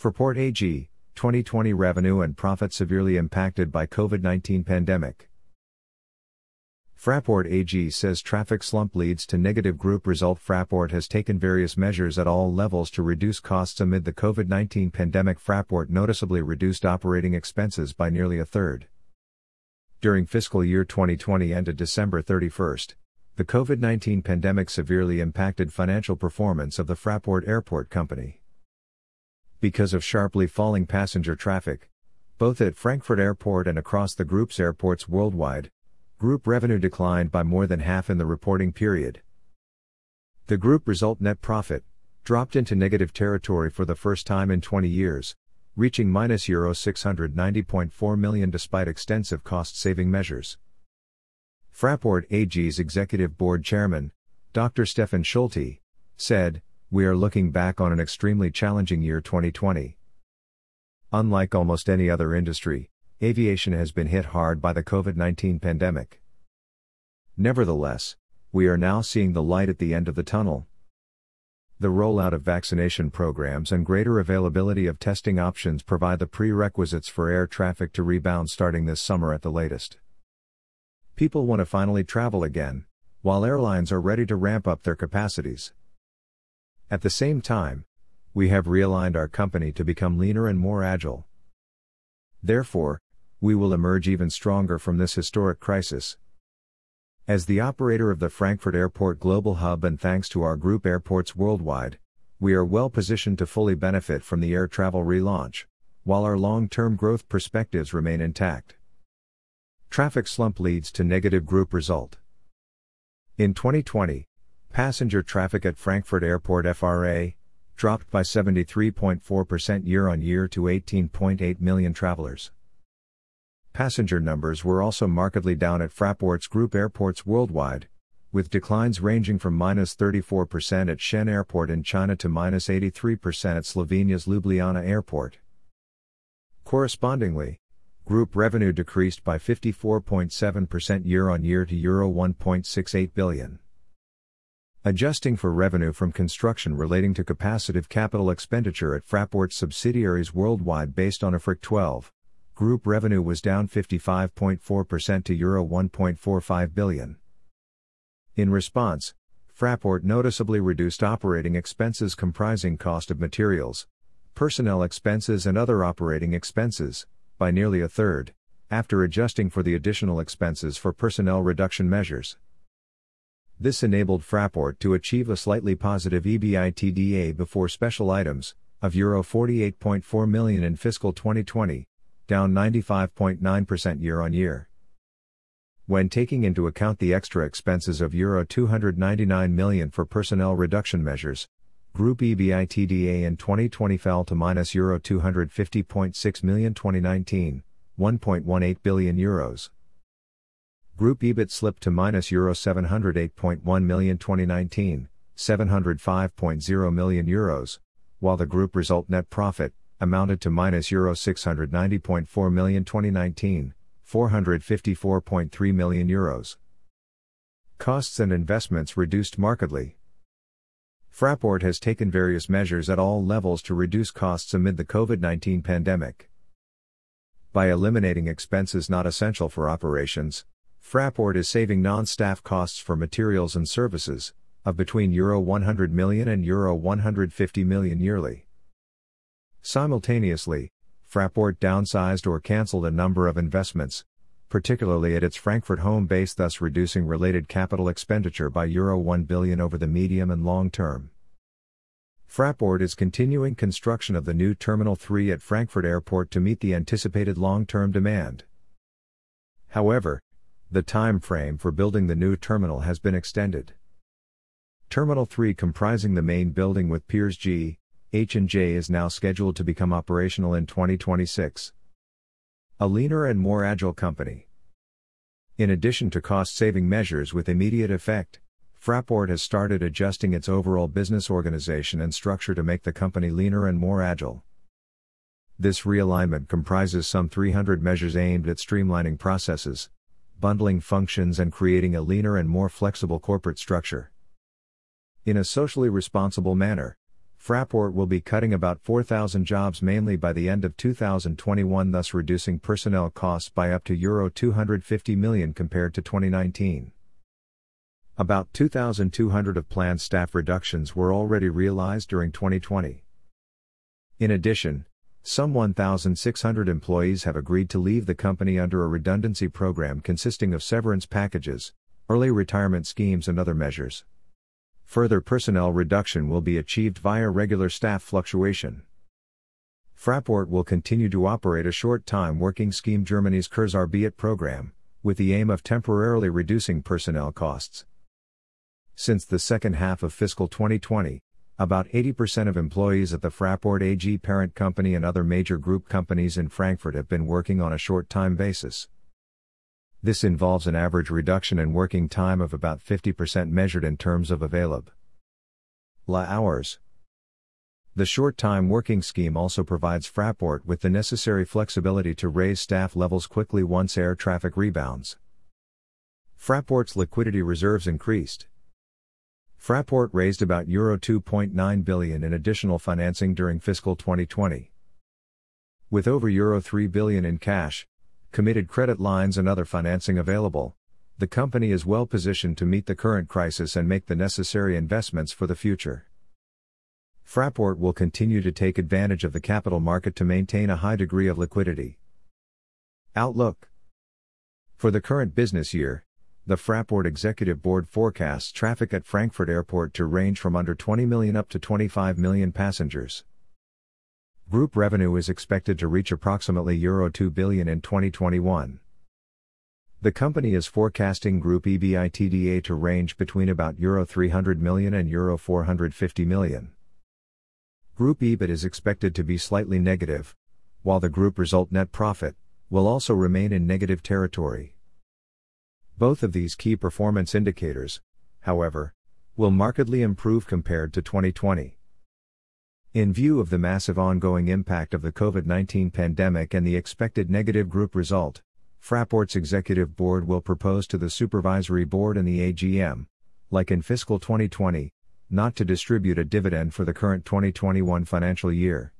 Fraport AG, 2020 revenue and profit severely impacted by COVID-19 pandemic. Fraport AG says traffic slump leads to negative group result. Fraport has taken various measures at all levels to reduce costs amid the COVID 19 pandemic. Fraport noticeably reduced operating expenses by nearly a third. During fiscal year 2020 ended December 31, the COVID 19 pandemic severely impacted financial performance of the Fraport Airport Company. Because of sharply falling passenger traffic, both at Frankfurt Airport and across the group's airports worldwide, Group revenue declined by more than half in the reporting period. The group result net profit dropped into negative territory for the first time in 20 years, reaching minus euro 690.4 million despite extensive cost-saving measures. Fraport AG's executive board chairman, Dr. Stefan Schulte, said, "We are looking back on an extremely challenging year 2020. Unlike almost any other industry, aviation has been hit hard by the COVID 19 pandemic. Nevertheless, we are now seeing the light at the end of the tunnel. The rollout of vaccination programs and greater availability of testing options provide the prerequisites for air traffic to rebound starting this summer at the latest. People want to finally travel again, while airlines are ready to ramp up their capacities. At the same time, we have realigned our company to become leaner and more agile. Therefore, we will emerge even stronger from this historic crisis. As the operator of the Frankfurt Airport Global Hub and thanks to our group airports worldwide, we are well positioned to fully benefit from the air travel relaunch, while our long term growth perspectives remain intact. Traffic slump leads to negative group result. In 2020, passenger traffic at Frankfurt Airport FRA dropped by 73.4% year on year to 18.8 million travelers. Passenger numbers were also markedly down at Fraport's group airports worldwide, with declines ranging from minus 34% at Xi'an Airport in China to minus 83% at Slovenia's Ljubljana Airport. Correspondingly, group revenue decreased by 54.7% year on year to Euro 1.68 billion. Adjusting for revenue from construction relating to capacitive capital expenditure at Fraport subsidiaries worldwide based on IFRIC 12, group revenue was down 55.4% to Euro 1.45 billion. In response, Fraport noticeably reduced operating expenses comprising cost of materials, personnel expenses and other operating expenses, by nearly a third, after adjusting for the additional expenses for personnel reduction measures. This enabled Fraport to achieve a slightly positive EBITDA before special items, of Euro 48.4 million in fiscal 2020, down 95.9% year on year. When taking into account the extra expenses of Euro 299 million for personnel reduction measures, Group EBITDA in 2020 fell to minus Euro 250.6 million 2019, 1.18 billion euros. Group EBIT slipped to minus Euro 708.1 million 2019, 705.0 million euros, while the group result net profit, amounted to minus euro 690.4 million 2019, 454.3 million euros. Costs and investments reduced markedly. Fraport has taken various measures at all levels to reduce costs amid the COVID 19 pandemic. By eliminating expenses not essential for operations, Fraport is saving non staff costs for materials and services, of between Euro 100 million and Euro 150 million yearly. Simultaneously, Fraport downsized or cancelled a number of investments, particularly at its Frankfurt home base, thus reducing related capital expenditure by Euro 1 billion over the medium and long term. Fraport is continuing construction of the new Terminal 3 at Frankfurt Airport to meet the anticipated long term demand. However, the time frame for building the new terminal has been extended. Terminal 3 comprising the main building with Piers G, H&J is now scheduled to become operational in 2026. A leaner and more agile company. In addition to cost-saving measures with immediate effect, Fraport has started adjusting its overall business organization and structure to make the company leaner and more agile. This realignment comprises some 300 measures aimed at streamlining processes, bundling functions and creating a leaner and more flexible corporate structure. In a socially responsible manner, Fraport will be cutting about 4,000 jobs mainly by the end of 2021, thus reducing personnel costs by up to Euro 250 million compared to 2019. About 2,200 of planned staff reductions were already realized during 2020. In addition, some 1,600 employees have agreed to leave the company under a redundancy program consisting of severance packages, early retirement schemes, and other measures. Further personnel reduction will be achieved via regular staff fluctuation. Fraport will continue to operate a short time working scheme Germany's Kurzarbeit program, with the aim of temporarily reducing personnel costs. Since the second half of fiscal 2020, about 80% of employees at the Fraport AG parent company and other major group companies in Frankfurt have been working on a short time basis. This involves an average reduction in working time of about 50% measured in terms of available la hours. The short time working scheme also provides Fraport with the necessary flexibility to raise staff levels quickly once air traffic rebounds. Fraport's liquidity reserves increased. Fraport raised about Euro 2.9 billion in additional financing during fiscal 2020. With over Euro 3 billion in cash, committed credit lines and other financing available, the company is well positioned to meet the current crisis and make the necessary investments for the future. Fraport will continue to take advantage of the capital market to maintain a high degree of liquidity. Outlook For the current business year, the Fraport Executive Board forecasts traffic at Frankfurt Airport to range from under 20 million up to 25 million passengers. Group revenue is expected to reach approximately Euro 2 billion in 2021. The company is forecasting group EBITDA to range between about Euro 300 million and Euro 450 million. Group EBIT is expected to be slightly negative, while the group result net profit will also remain in negative territory. Both of these key performance indicators, however, will markedly improve compared to 2020. In view of the massive ongoing impact of the COVID 19 pandemic and the expected negative group result, Fraport's executive board will propose to the supervisory board and the AGM, like in fiscal 2020, not to distribute a dividend for the current 2021 financial year.